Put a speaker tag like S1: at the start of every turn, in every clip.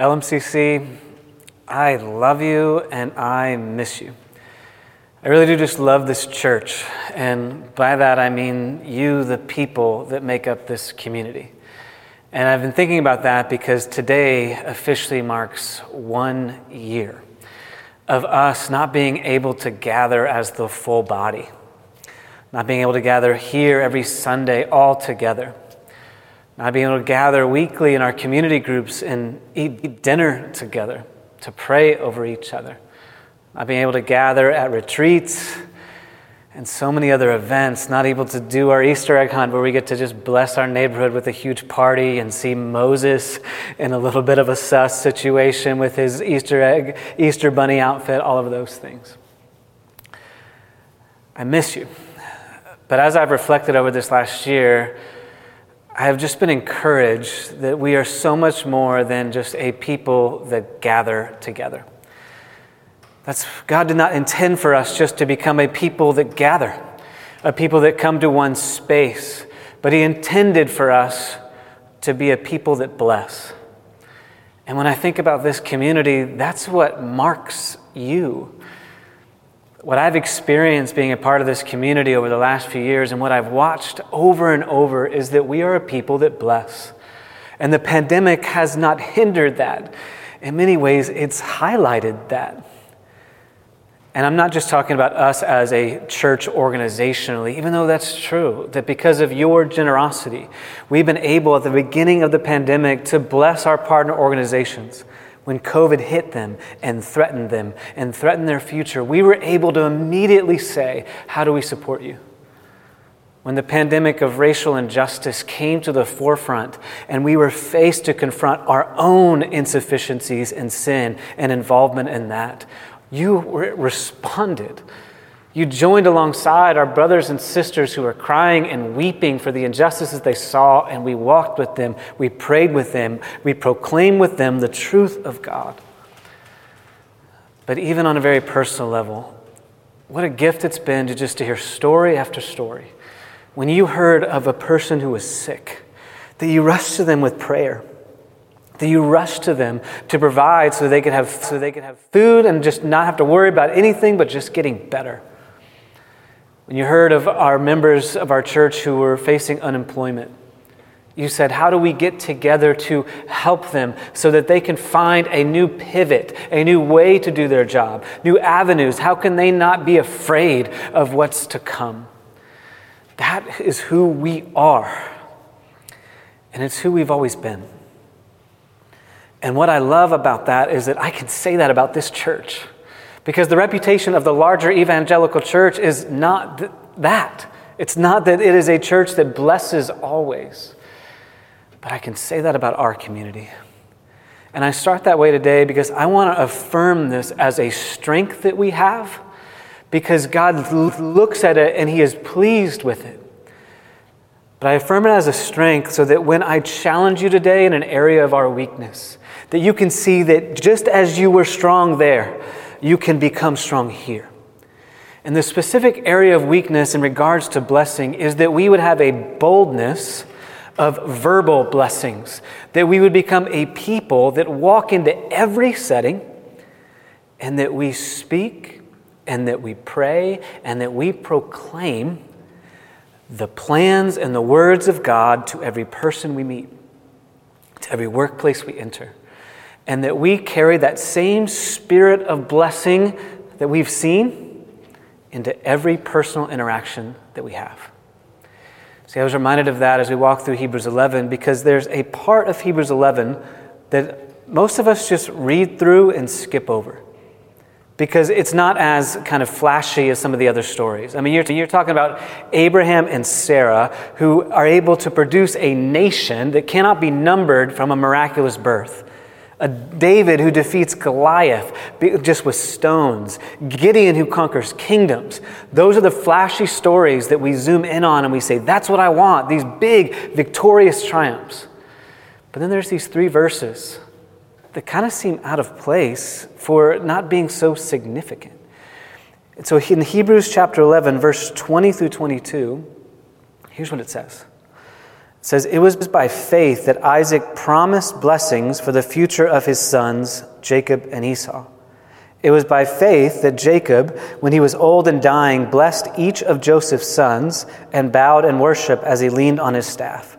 S1: LMCC, I love you and I miss you. I really do just love this church. And by that, I mean you, the people that make up this community. And I've been thinking about that because today officially marks one year of us not being able to gather as the full body, not being able to gather here every Sunday all together, not being able to gather weekly in our community groups and eat dinner together, to pray over each other not being able to gather at retreats and so many other events, not able to do our Easter egg hunt where we get to just bless our neighborhood with a huge party and see Moses in a little bit of a sus situation with his Easter egg, Easter bunny outfit, all of those things. I miss you. But as I've reflected over this last year, I have just been encouraged that we are so much more than just a people that gather together. That's, God did not intend for us just to become a people that gather, a people that come to one space, but He intended for us to be a people that bless. And when I think about this community, that's what marks you. What I've experienced being a part of this community over the last few years and what I've watched over and over is that we are a people that bless. And the pandemic has not hindered that. In many ways, it's highlighted that. And I'm not just talking about us as a church organizationally, even though that's true, that because of your generosity, we've been able at the beginning of the pandemic to bless our partner organizations. When COVID hit them and threatened them and threatened their future, we were able to immediately say, How do we support you? When the pandemic of racial injustice came to the forefront and we were faced to confront our own insufficiencies and sin and involvement in that, you responded. You joined alongside our brothers and sisters who were crying and weeping for the injustices they saw, and we walked with them, we prayed with them, we proclaimed with them the truth of God. But even on a very personal level, what a gift it's been to just to hear story after story. When you heard of a person who was sick, that you rushed to them with prayer that you rushed to them to provide so they could have so they could have food and just not have to worry about anything but just getting better. When you heard of our members of our church who were facing unemployment, you said, How do we get together to help them so that they can find a new pivot, a new way to do their job, new avenues? How can they not be afraid of what's to come? That is who we are, and it's who we've always been. And what I love about that is that I can say that about this church. Because the reputation of the larger evangelical church is not th- that. It's not that it is a church that blesses always. But I can say that about our community. And I start that way today because I want to affirm this as a strength that we have, because God looks at it and He is pleased with it. But I affirm it as a strength so that when I challenge you today in an area of our weakness, that you can see that just as you were strong there, you can become strong here. And the specific area of weakness in regards to blessing is that we would have a boldness of verbal blessings, that we would become a people that walk into every setting and that we speak and that we pray and that we proclaim the plans and the words of God to every person we meet, to every workplace we enter and that we carry that same spirit of blessing that we've seen into every personal interaction that we have. See, I was reminded of that as we walk through Hebrews 11 because there's a part of Hebrews 11 that most of us just read through and skip over because it's not as kind of flashy as some of the other stories. I mean, you're, you're, talking about Abraham and Sarah who are able to produce a nation that cannot be numbered from a miraculous birth a David who defeats Goliath just with stones, Gideon who conquers kingdoms. Those are the flashy stories that we zoom in on and we say, that's what I want, these big, victorious triumphs. But then there's these three verses that kind of seem out of place for not being so significant. And so in Hebrews chapter 11, verse 20 through 22, here's what it says It says, It was by faith that Isaac promised blessings for the future of his sons, Jacob and Esau. It was by faith that Jacob, when he was old and dying, blessed each of Joseph's sons and bowed and worshiped as he leaned on his staff.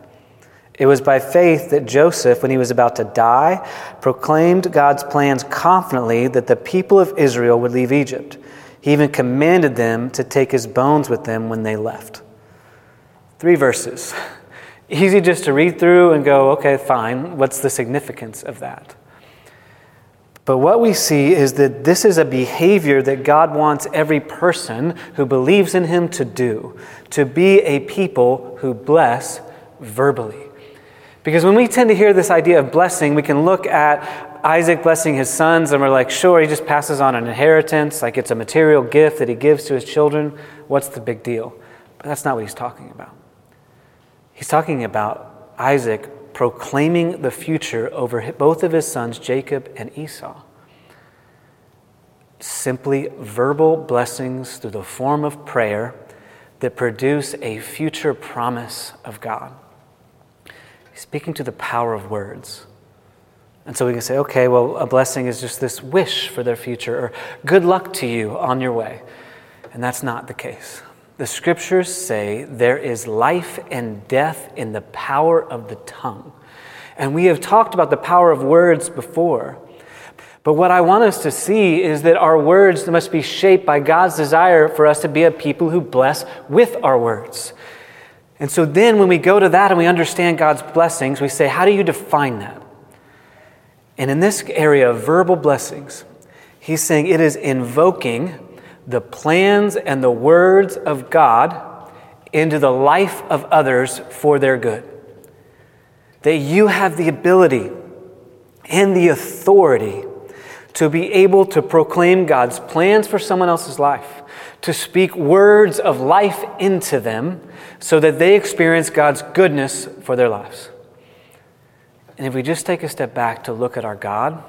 S1: It was by faith that Joseph, when he was about to die, proclaimed God's plans confidently that the people of Israel would leave Egypt. He even commanded them to take his bones with them when they left. Three verses. Easy just to read through and go, okay, fine. What's the significance of that? But what we see is that this is a behavior that God wants every person who believes in Him to do, to be a people who bless verbally. Because when we tend to hear this idea of blessing, we can look at Isaac blessing his sons and we're like, sure, he just passes on an inheritance, like it's a material gift that he gives to his children. What's the big deal? But that's not what he's talking about. He's talking about Isaac proclaiming the future over both of his sons, Jacob and Esau. Simply verbal blessings through the form of prayer that produce a future promise of God. He's speaking to the power of words. And so we can say, okay, well, a blessing is just this wish for their future, or good luck to you on your way. And that's not the case. The scriptures say there is life and death in the power of the tongue. And we have talked about the power of words before. But what I want us to see is that our words must be shaped by God's desire for us to be a people who bless with our words. And so then when we go to that and we understand God's blessings, we say, how do you define that? And in this area of verbal blessings, he's saying it is invoking the plans and the words of God into the life of others for their good. That you have the ability and the authority to be able to proclaim God's plans for someone else's life, to speak words of life into them so that they experience God's goodness for their lives. And if we just take a step back to look at our God,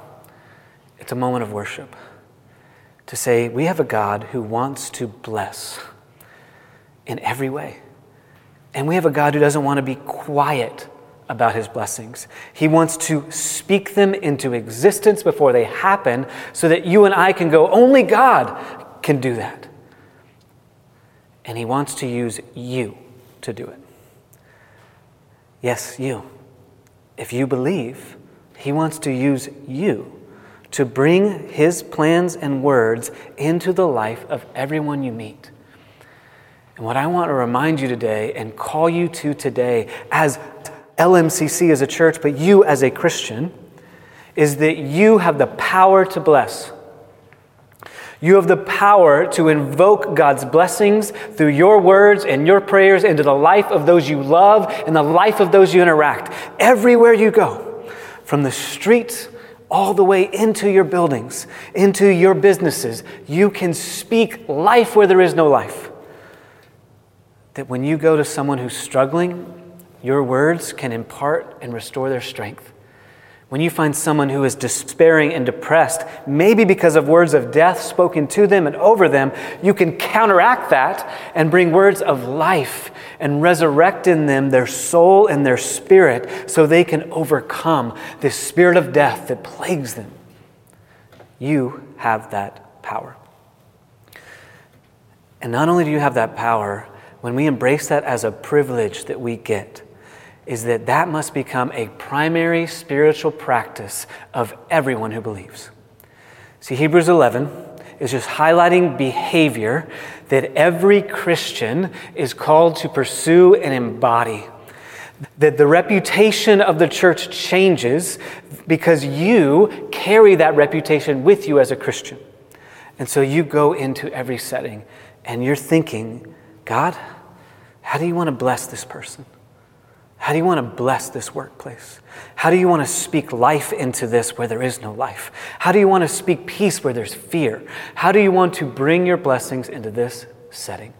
S1: it's a moment of worship. To say, we have a God who wants to bless in every way. And we have a God who doesn't want to be quiet about his blessings. He wants to speak them into existence before they happen so that you and I can go, only God can do that. And he wants to use you to do it. Yes, you. If you believe, he wants to use you to bring his plans and words into the life of everyone you meet. And what I want to remind you today and call you to today as LMCC as a church, but you as a Christian, is that you have the power to bless. You have the power to invoke God's blessings through your words and your prayers into the life of those you love and the life of those you interact. Everywhere you go, from the streets all the way into your buildings, into your businesses, you can speak life where there is no life. That when you go to someone who's struggling, your words can impart and restore their strength. When you find someone who is despairing and depressed, maybe because of words of death spoken to them and over them, you can counteract that and bring words of life and resurrect in them their soul and their spirit so they can overcome this spirit of death that plagues them. You have that power. And not only do you have that power, when we embrace that as a privilege that we get, is that that must become a primary spiritual practice of everyone who believes. See, Hebrews 11 is just highlighting behavior that every Christian is called to pursue and embody. That the reputation of the church changes because you carry that reputation with you as a Christian. And so you go into every setting and you're thinking, God, how do you want to bless this person? How do you want to bless this workplace? How do you want to speak life into this where there is no life? How do you want to speak peace where there's fear? How do you want to bring your blessings into this setting?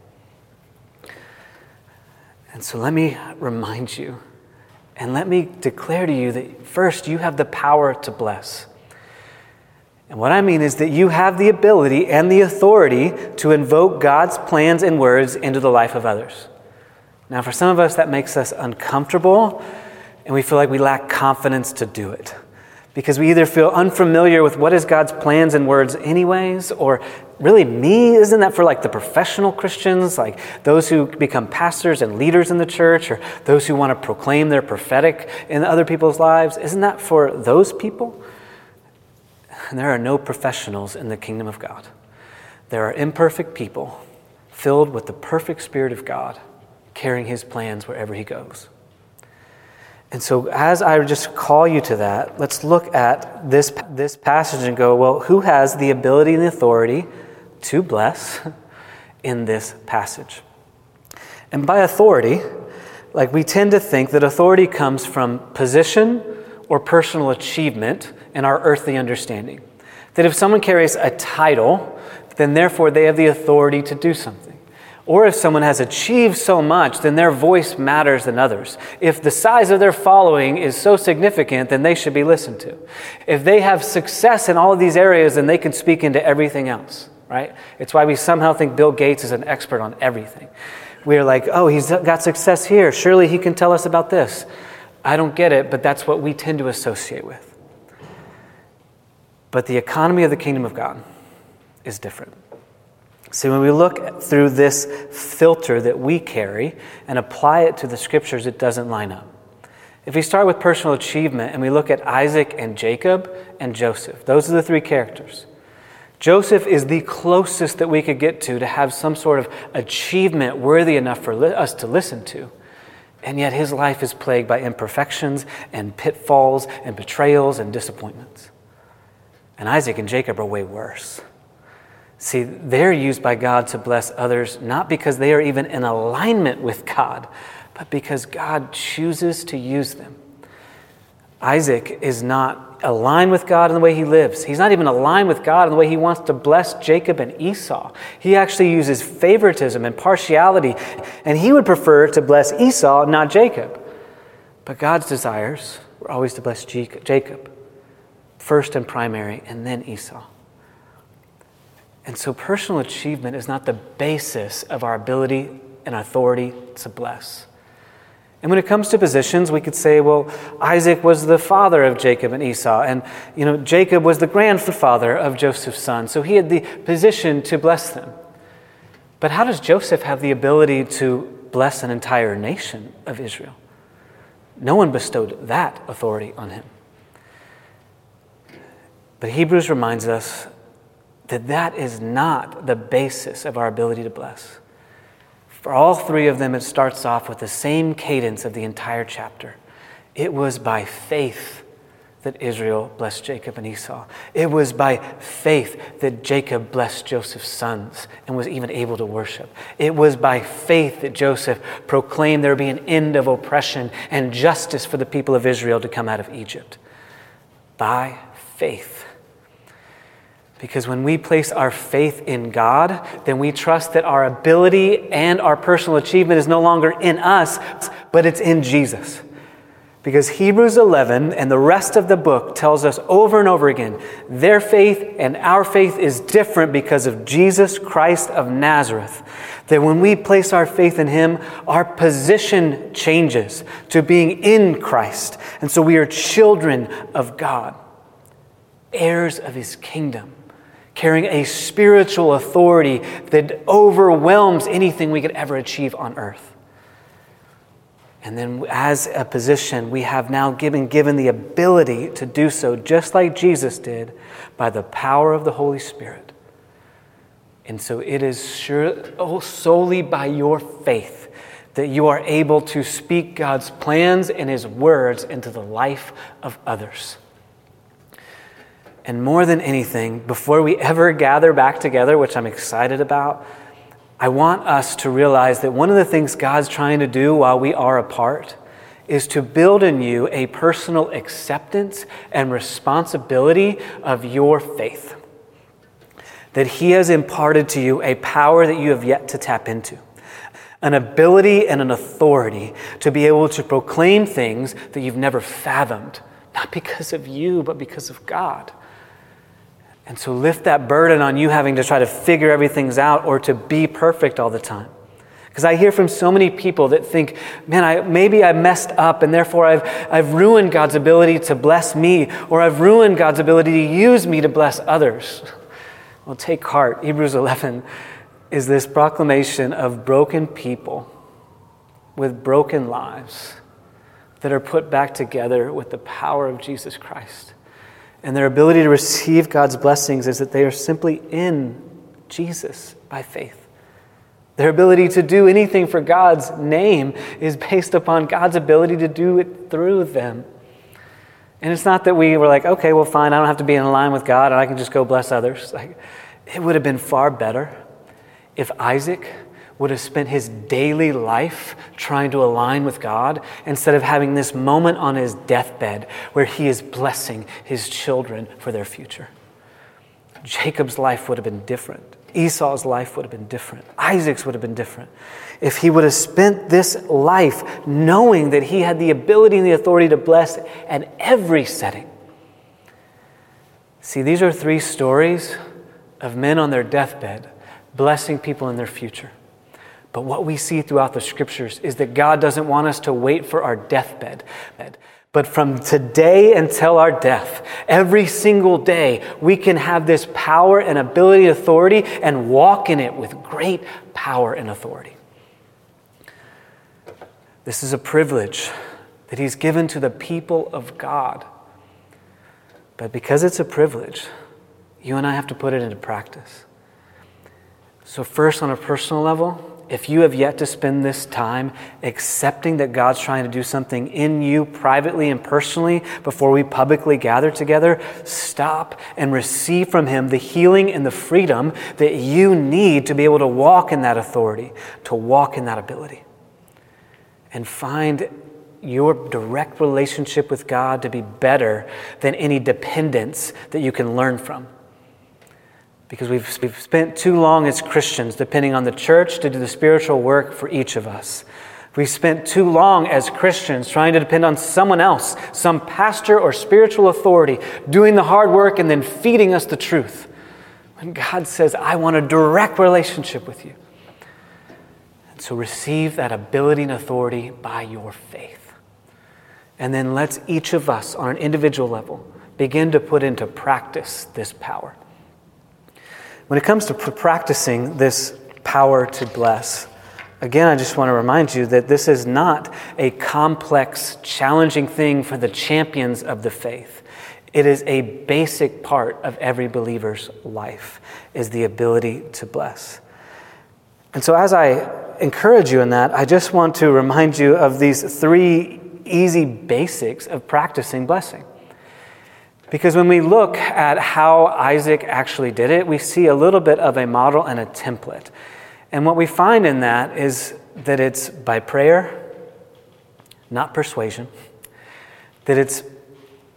S1: And so let me remind you and let me declare to you that first, you have the power to bless. And what I mean is that you have the ability and the authority to invoke God's plans and words into the life of others. Now, for some of us, that makes us uncomfortable, and we feel like we lack confidence to do it. Because we either feel unfamiliar with what is God's plans and words anyways or really me isn't that for like the professional Christians like those who become pastors and leaders in the church or those who want to proclaim their prophetic in other people's lives? Isn't that for those people? And there are no professionals in the kingdom of God. There are imperfect people filled with the perfect spirit of God carrying his plans wherever he goes and so, as I just call you to that, let's look at this, this passage and go, well, who has the ability and the authority to bless in this passage? And by authority, like we tend to think that authority comes from position or personal achievement in our earthly understanding. That if someone carries a title, then therefore they have the authority to do something. Or if someone has achieved so much, then their voice matters than others. If the size of their following is so significant, then they should be listened to. If they have success in all of these areas, then they can speak into everything else, right? It's why we somehow think Bill Gates is an expert on everything. We're like, oh, he's got success here. Surely he can tell us about this. I don't get it, but that's what we tend to associate with. But the economy of the kingdom of God is different. See, when we look through this filter that we carry and apply it to the scriptures, it doesn't line up. If we start with personal achievement and we look at Isaac and Jacob and Joseph, those are the three characters. Joseph is the closest that we could get to to have some sort of achievement worthy enough for li- us to listen to. And yet his life is plagued by imperfections and pitfalls and betrayals and disappointments. And Isaac and Jacob are way worse. See, they're used by God to bless others, not because they are even in alignment with God, but because God chooses to use them. Isaac is not aligned with God in the way he lives. He's not even aligned with God in the way he wants to bless Jacob and Esau. He actually uses favoritism and partiality, and he would prefer to bless Esau, not Jacob. But God's desires were always to bless Jacob, first and primary, and then Esau. And so personal achievement is not the basis of our ability and authority to bless. And when it comes to positions, we could say, well, Isaac was the father of Jacob and Esau, and you know, Jacob was the grandfather of Joseph's son, so he had the position to bless them. But how does Joseph have the ability to bless an entire nation of Israel? No one bestowed that authority on him. But Hebrews reminds us that that is not the basis of our ability to bless. For all three of them, it starts off with the same cadence of the entire chapter. It was by faith that Israel blessed Jacob and Esau. It was by faith that Jacob blessed Joseph's sons and was even able to worship. It was by faith that Joseph proclaimed there would be an end of oppression and justice for the people of Israel to come out of Egypt. By faith. Because when we place our faith in God, then we trust that our ability and our personal achievement is no longer in us, but it's in Jesus. Because Hebrews 11 and the rest of the book tells us over and over again their faith and our faith is different because of Jesus Christ of Nazareth. That when we place our faith in Him, our position changes to being in Christ. And so we are children of God, heirs of His kingdom carrying a spiritual authority that overwhelms anything we could ever achieve on earth. And then, as a position, we have now given, given the ability to do so, just like Jesus did, by the power of the Holy Spirit. And so, it is sure, oh, solely by your faith that you are able to speak God's plans and His words into the life of others. And more than anything, before we ever gather back together, which I'm excited about, I want us to realize that one of the things God's trying to do while we are apart is to build in you a personal acceptance and responsibility of your faith. That He has imparted to you a power that you have yet to tap into, an ability and an authority to be able to proclaim things that you've never fathomed, not because of you, but because of God. And so lift that burden on you having to try to figure everything out or to be perfect all the time. Because I hear from so many people that think, man, I, maybe I messed up and therefore I've, I've ruined God's ability to bless me, or I've ruined God's ability to use me to bless others. Well, take heart. Hebrews 11 is this proclamation of broken people with broken lives that are put back together with the power of Jesus Christ. And their ability to receive God's blessings is that they are simply in Jesus by faith. Their ability to do anything for God's name is based upon God's ability to do it through them. And it's not that we were like, okay, well, fine, I don't have to be in line with God and I can just go bless others. Like, it would have been far better if Isaac would have spent his daily life trying to align with God instead of having this moment on his deathbed where he is blessing his children for their future. Jacob's life would have been different. Esau's life would have been different. Isaac's would have been different. If he would have spent this life knowing that he had the ability and the authority to bless at every setting. See, these are three stories of men on their deathbed blessing people in their future. But what we see throughout the scriptures is that God doesn't want us to wait for our deathbed. But from today until our death, every single day, we can have this power and ability, authority, and walk in it with great power and authority. This is a privilege that He's given to the people of God. But because it's a privilege, you and I have to put it into practice. So, first, on a personal level, if you have yet to spend this time accepting that God's trying to do something in you privately and personally before we publicly gather together, stop and receive from Him the healing and the freedom that you need to be able to walk in that authority, to walk in that ability. And find your direct relationship with God to be better than any dependence that you can learn from because we've, we've spent too long as Christians depending on the church to do the spiritual work for each of us. We've spent too long as Christians trying to depend on someone else, some pastor or spiritual authority, doing the hard work and then feeding us the truth. When God says, I want a direct relationship with you. And so receive that ability and authority by your faith. And then let's each of us, on an individual level, begin to put into practice this power. When it comes to practicing this power to bless, again, I just want to remind you that this is not a complex, challenging thing for the champions of the faith. It is a basic part of every believer's life is the ability to bless. And so as I encourage you in that, I just want to remind you of these three easy basics of practicing blessing. Because when we look at how Isaac actually did it, we see a little bit of a model and a template. And what we find in that is that it's by prayer, not persuasion, that it's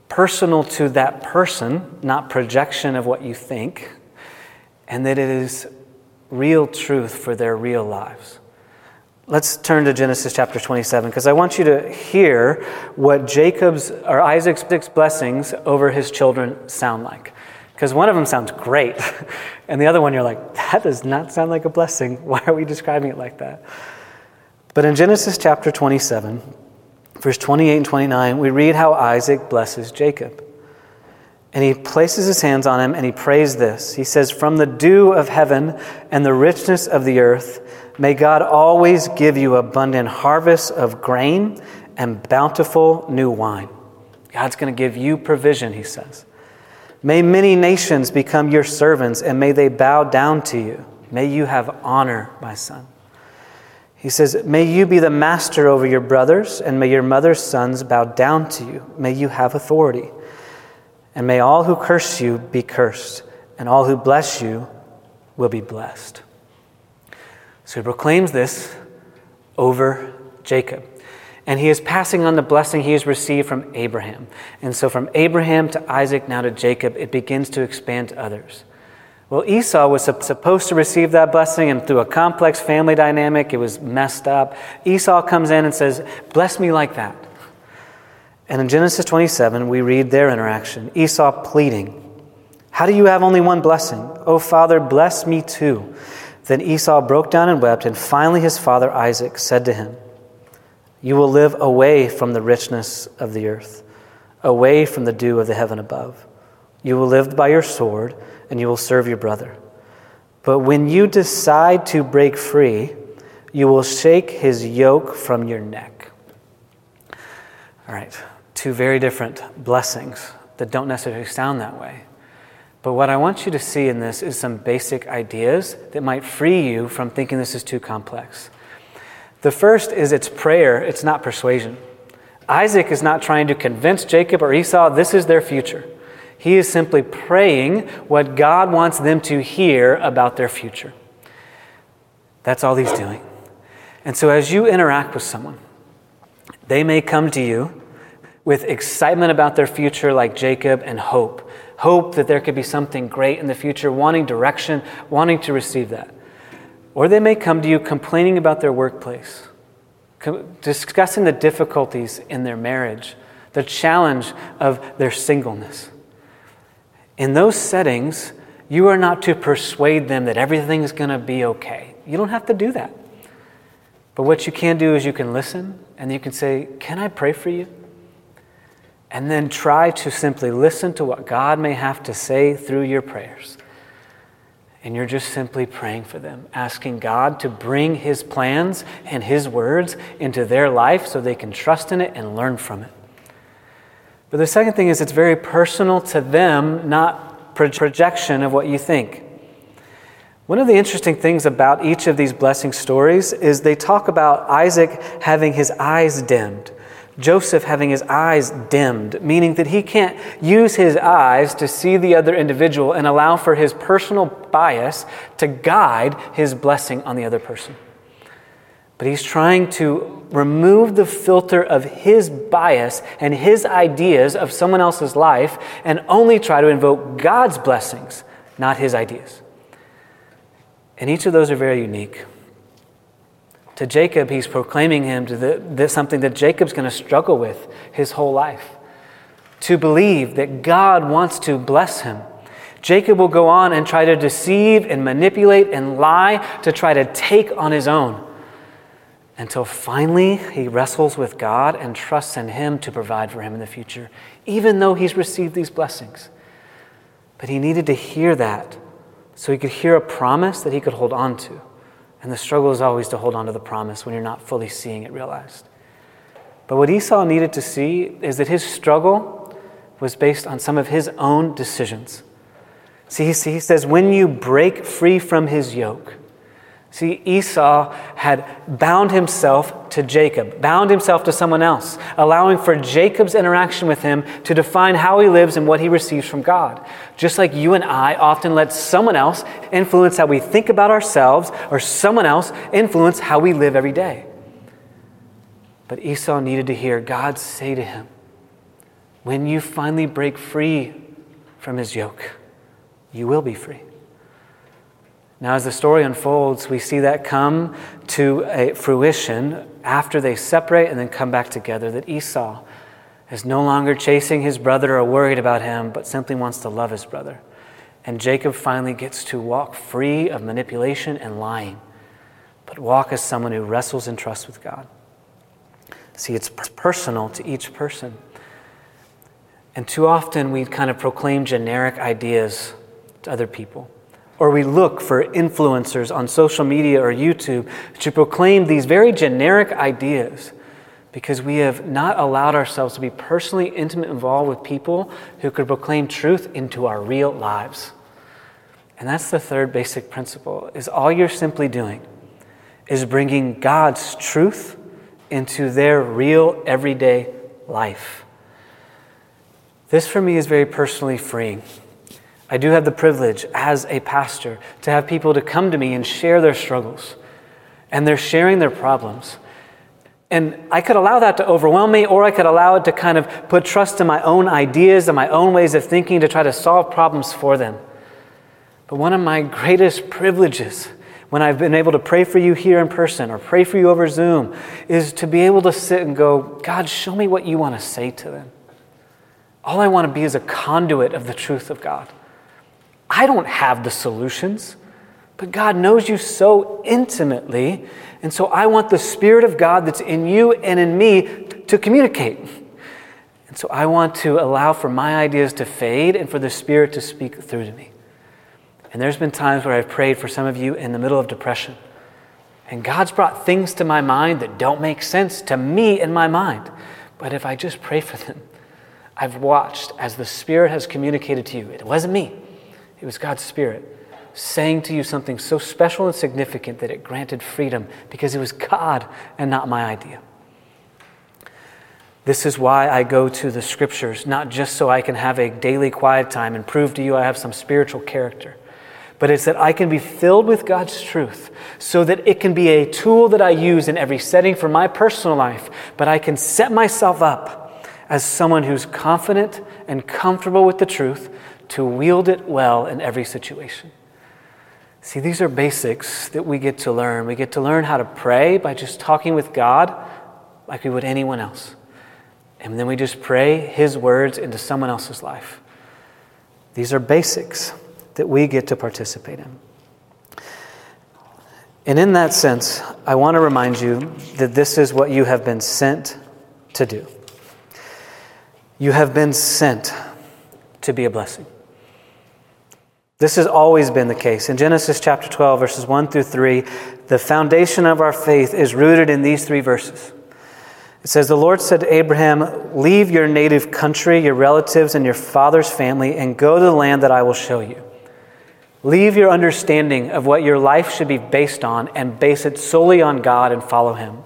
S1: personal to that person, not projection of what you think, and that it is real truth for their real lives. Let's turn to Genesis chapter 27 because I want you to hear what Jacob's or Isaac's blessings over his children sound like. Because one of them sounds great, and the other one you're like, that does not sound like a blessing. Why are we describing it like that? But in Genesis chapter 27, verse 28 and 29, we read how Isaac blesses Jacob. And he places his hands on him and he prays this. He says, From the dew of heaven and the richness of the earth, May God always give you abundant harvests of grain and bountiful new wine. God's going to give you provision, he says. May many nations become your servants, and may they bow down to you. May you have honor, my son. He says, May you be the master over your brothers, and may your mother's sons bow down to you. May you have authority. And may all who curse you be cursed, and all who bless you will be blessed. So he proclaims this over Jacob. And he is passing on the blessing he has received from Abraham. And so from Abraham to Isaac, now to Jacob, it begins to expand to others. Well, Esau was supposed to receive that blessing, and through a complex family dynamic, it was messed up. Esau comes in and says, Bless me like that. And in Genesis 27, we read their interaction Esau pleading, How do you have only one blessing? Oh, Father, bless me too. Then Esau broke down and wept, and finally his father Isaac said to him, You will live away from the richness of the earth, away from the dew of the heaven above. You will live by your sword, and you will serve your brother. But when you decide to break free, you will shake his yoke from your neck. All right, two very different blessings that don't necessarily sound that way. But what I want you to see in this is some basic ideas that might free you from thinking this is too complex. The first is it's prayer, it's not persuasion. Isaac is not trying to convince Jacob or Esau this is their future. He is simply praying what God wants them to hear about their future. That's all he's doing. And so as you interact with someone, they may come to you with excitement about their future, like Jacob, and hope hope that there could be something great in the future, wanting direction, wanting to receive that. Or they may come to you complaining about their workplace, discussing the difficulties in their marriage, the challenge of their singleness. In those settings, you are not to persuade them that everything is going to be okay. You don't have to do that. But what you can do is you can listen and you can say, Can I pray for you? And then try to simply listen to what God may have to say through your prayers. And you're just simply praying for them, asking God to bring His plans and His words into their life so they can trust in it and learn from it. But the second thing is it's very personal to them, not projection of what you think. One of the interesting things about each of these blessing stories is they talk about Isaac having his eyes dimmed. Joseph having his eyes dimmed, meaning that he can't use his eyes to see the other individual and allow for his personal bias to guide his blessing on the other person. But he's trying to remove the filter of his bias and his ideas of someone else's life and only try to invoke God's blessings, not his ideas. And each of those are very unique. To Jacob, he's proclaiming him to the, something that Jacob's going to struggle with his whole life. To believe that God wants to bless him. Jacob will go on and try to deceive and manipulate and lie to try to take on his own until finally he wrestles with God and trusts in him to provide for him in the future, even though he's received these blessings. But he needed to hear that so he could hear a promise that he could hold on to. And the struggle is always to hold on to the promise when you're not fully seeing it realized. But what Esau needed to see is that his struggle was based on some of his own decisions. See, he says, when you break free from his yoke, See, Esau had bound himself to Jacob, bound himself to someone else, allowing for Jacob's interaction with him to define how he lives and what he receives from God. Just like you and I often let someone else influence how we think about ourselves or someone else influence how we live every day. But Esau needed to hear God say to him, When you finally break free from his yoke, you will be free. Now, as the story unfolds, we see that come to a fruition after they separate and then come back together. That Esau is no longer chasing his brother or worried about him, but simply wants to love his brother. And Jacob finally gets to walk free of manipulation and lying, but walk as someone who wrestles and trusts with God. See, it's personal to each person. And too often we kind of proclaim generic ideas to other people or we look for influencers on social media or YouTube to proclaim these very generic ideas because we have not allowed ourselves to be personally intimate involved with people who could proclaim truth into our real lives. And that's the third basic principle is all you're simply doing is bringing God's truth into their real everyday life. This for me is very personally freeing. I do have the privilege as a pastor to have people to come to me and share their struggles. And they're sharing their problems. And I could allow that to overwhelm me, or I could allow it to kind of put trust in my own ideas and my own ways of thinking to try to solve problems for them. But one of my greatest privileges when I've been able to pray for you here in person or pray for you over Zoom is to be able to sit and go, God, show me what you want to say to them. All I want to be is a conduit of the truth of God. I don't have the solutions, But God knows you so intimately, and so I want the Spirit of God that's in you and in me to communicate. And so I want to allow for my ideas to fade and for the Spirit to speak through to me. And there's been times where I've prayed for some of you in the middle of depression. And God's brought things to my mind that don't make sense to me in my mind. But if I just pray for them, I've watched as the Spirit has communicated to you. It wasn't me, it was God's Spirit saying to you something so special and significant that it granted freedom because it was God and not my idea. This is why I go to the scriptures, not just so I can have a daily quiet time and prove to you I have some spiritual character, but it's that I can be filled with God's truth so that it can be a tool that I use in every setting for my personal life, but I can set myself up as someone who's confident and comfortable with the truth to wield it well in every situation. See, these are basics that we get to learn. We get to learn how to pray by just talking with God like we would anyone else. And then we just pray His words into someone else's life. These are basics that we get to participate in. And in that sense, I want to remind you that this is what you have been sent to do. You have been sent to be a blessing. This has always been the case. In Genesis chapter 12, verses 1 through 3, the foundation of our faith is rooted in these three verses. It says, The Lord said to Abraham, Leave your native country, your relatives, and your father's family, and go to the land that I will show you. Leave your understanding of what your life should be based on and base it solely on God and follow Him.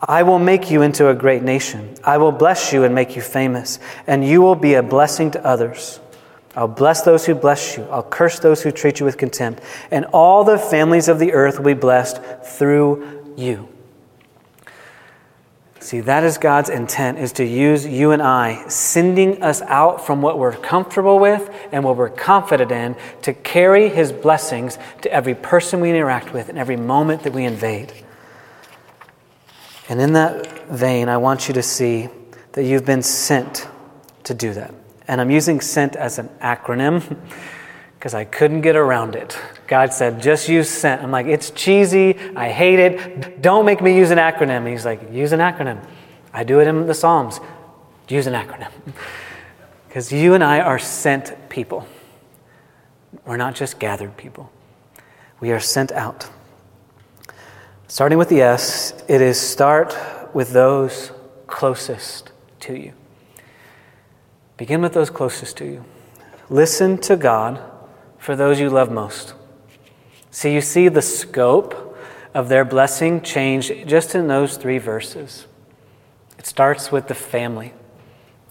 S1: I will make you into a great nation. I will bless you and make you famous, and you will be a blessing to others. I'll bless those who bless you. I'll curse those who treat you with contempt. And all the families of the earth will be blessed through you. See, that is God's intent, is to use you and I, sending us out from what we're comfortable with and what we're confident in, to carry His blessings to every person we interact with and every moment that we invade. And in that vein, I want you to see that you've been sent to do that. And I'm using SENT as an acronym because I couldn't get around it. God said, just use SENT. I'm like, it's cheesy. I hate it. Don't make me use an acronym. He's like, use an acronym. I do it in the Psalms. Use an acronym. Because you and I are sent people. We're not just gathered people, we are sent out. Starting with the S, it is start with those closest to you. Begin with those closest to you. Listen to God for those you love most. See, you see the scope of their blessing change just in those three verses. It starts with the family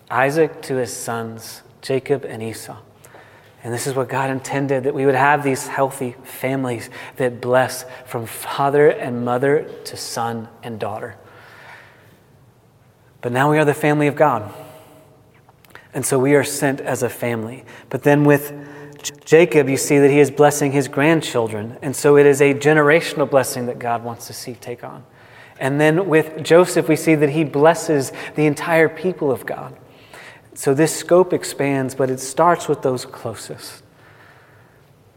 S1: Isaac to his sons, Jacob and Esau. And this is what God intended that we would have these healthy families that bless from father and mother to son and daughter. But now we are the family of God. And so we are sent as a family. But then with Jacob, you see that he is blessing his grandchildren. And so it is a generational blessing that God wants to see take on. And then with Joseph, we see that he blesses the entire people of God. So this scope expands, but it starts with those closest.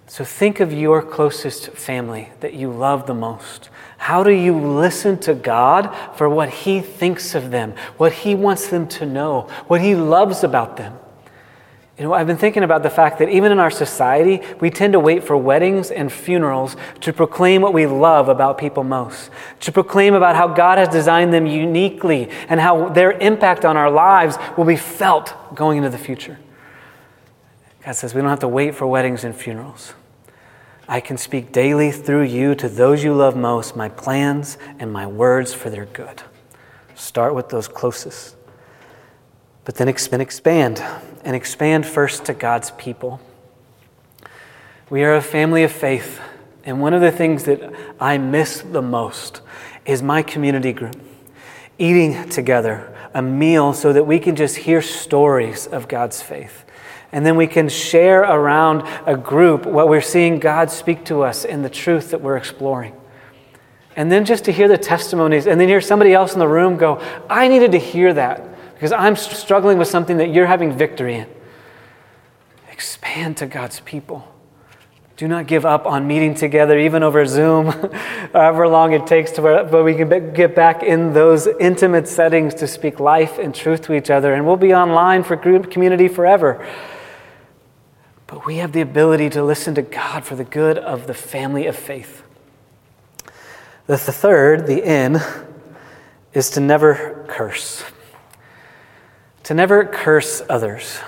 S1: So think of your closest family that you love the most. How do you listen to God for what He thinks of them, what He wants them to know, what He loves about them? You know, I've been thinking about the fact that even in our society, we tend to wait for weddings and funerals to proclaim what we love about people most, to proclaim about how God has designed them uniquely and how their impact on our lives will be felt going into the future. God says we don't have to wait for weddings and funerals. I can speak daily through you to those you love most, my plans and my words for their good. Start with those closest. But then expand, and expand first to God's people. We are a family of faith, and one of the things that I miss the most is my community group. Eating together, a meal so that we can just hear stories of God's faith. And then we can share around a group what we're seeing God speak to us in the truth that we're exploring. And then just to hear the testimonies, and then hear somebody else in the room go, I needed to hear that because I'm struggling with something that you're having victory in. Expand to God's people. Do not give up on meeting together, even over Zoom, however long it takes to but we can get back in those intimate settings to speak life and truth to each other. And we'll be online for group community forever. But we have the ability to listen to God for the good of the family of faith. The third, the in, is to never curse. To never curse others.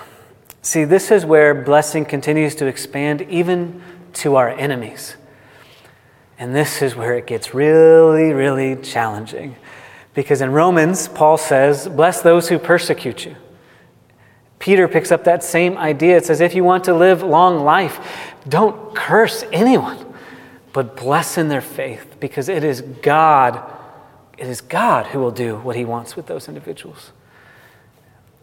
S1: See, this is where blessing continues to expand even to our enemies. And this is where it gets really, really challenging. Because in Romans, Paul says, Bless those who persecute you. Peter picks up that same idea. It says, If you want to live long life, don't curse anyone, but bless in their faith, because it is God, it is God who will do what he wants with those individuals.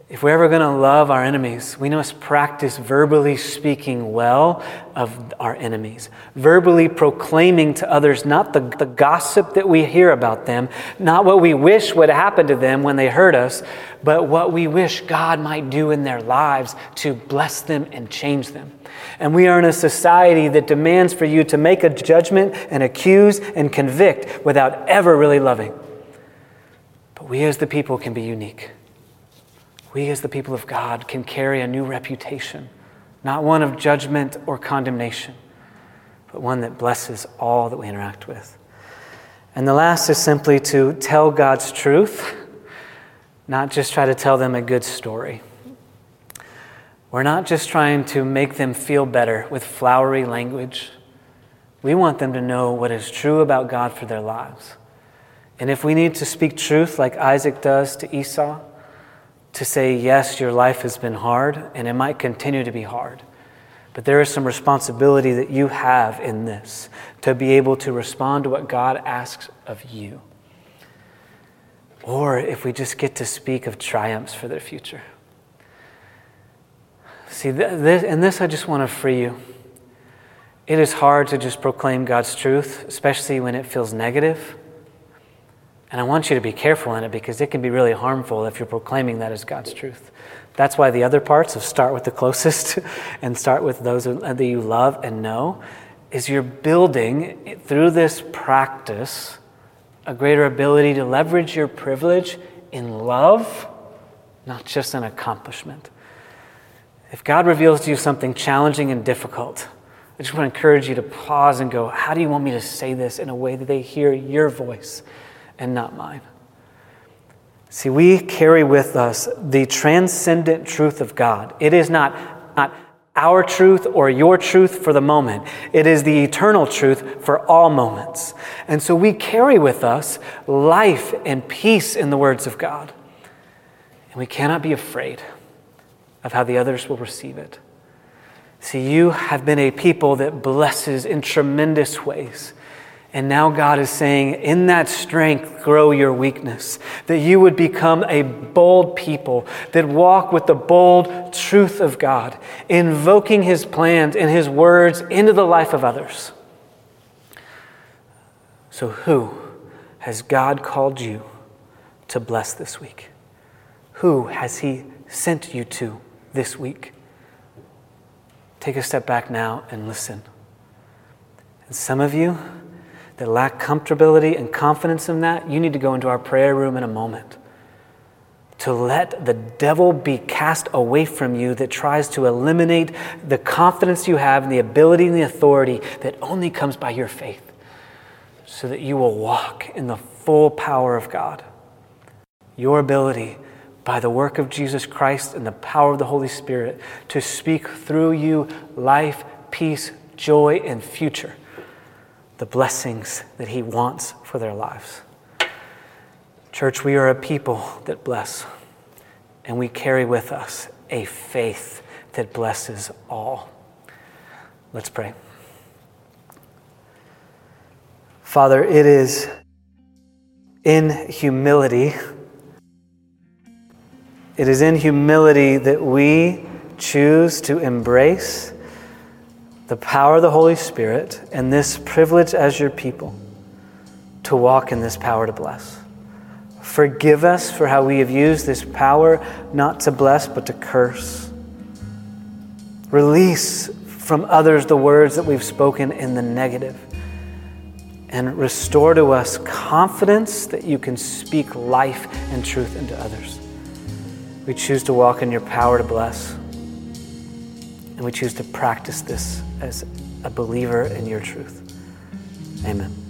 S1: If we're ever going to love our enemies, we must practice verbally speaking well of our enemies, verbally proclaiming to others not the, the gossip that we hear about them, not what we wish would happen to them when they hurt us, but what we wish God might do in their lives to bless them and change them. And we are in a society that demands for you to make a judgment and accuse and convict without ever really loving. But we as the people can be unique we as the people of God can carry a new reputation, not one of judgment or condemnation, but one that blesses all that we interact with. And the last is simply to tell God's truth, not just try to tell them a good story. We're not just trying to make them feel better with flowery language. We want them to know what is true about God for their lives. And if we need to speak truth like Isaac does to Esau, to say, yes, your life has been hard and it might continue to be hard. But there is some responsibility that you have in this to be able to respond to what God asks of you. Or if we just get to speak of triumphs for their future. See, this, and this I just want to free you. It is hard to just proclaim God's truth, especially when it feels negative. And I want you to be careful in it because it can be really harmful if you're proclaiming that as God's truth. That's why the other parts of start with the closest and start with those that you love and know is you're building through this practice a greater ability to leverage your privilege in love, not just an accomplishment. If God reveals to you something challenging and difficult, I just want to encourage you to pause and go, How do you want me to say this in a way that they hear your voice? And not mine. See, we carry with us the transcendent truth of God. It is not, not our truth or your truth for the moment, it is the eternal truth for all moments. And so we carry with us life and peace in the words of God. And we cannot be afraid of how the others will receive it. See, you have been a people that blesses in tremendous ways. And now God is saying, in that strength, grow your weakness. That you would become a bold people that walk with the bold truth of God, invoking His plans and His words into the life of others. So, who has God called you to bless this week? Who has He sent you to this week? Take a step back now and listen. And some of you, that lack comfortability and confidence in that, you need to go into our prayer room in a moment to let the devil be cast away from you that tries to eliminate the confidence you have and the ability and the authority that only comes by your faith, so that you will walk in the full power of God. Your ability by the work of Jesus Christ and the power of the Holy Spirit to speak through you life, peace, joy, and future the blessings that He wants for their lives. Church, we are a people that bless, and we carry with us a faith that blesses all. Let's pray. Father, it is in humility, it is in humility that we choose to embrace the power of the Holy Spirit and this privilege as your people to walk in this power to bless. Forgive us for how we have used this power not to bless but to curse. Release from others the words that we've spoken in the negative. And restore to us confidence that you can speak life and truth into others. We choose to walk in your power to bless. And we choose to practice this as a believer in your truth. Amen.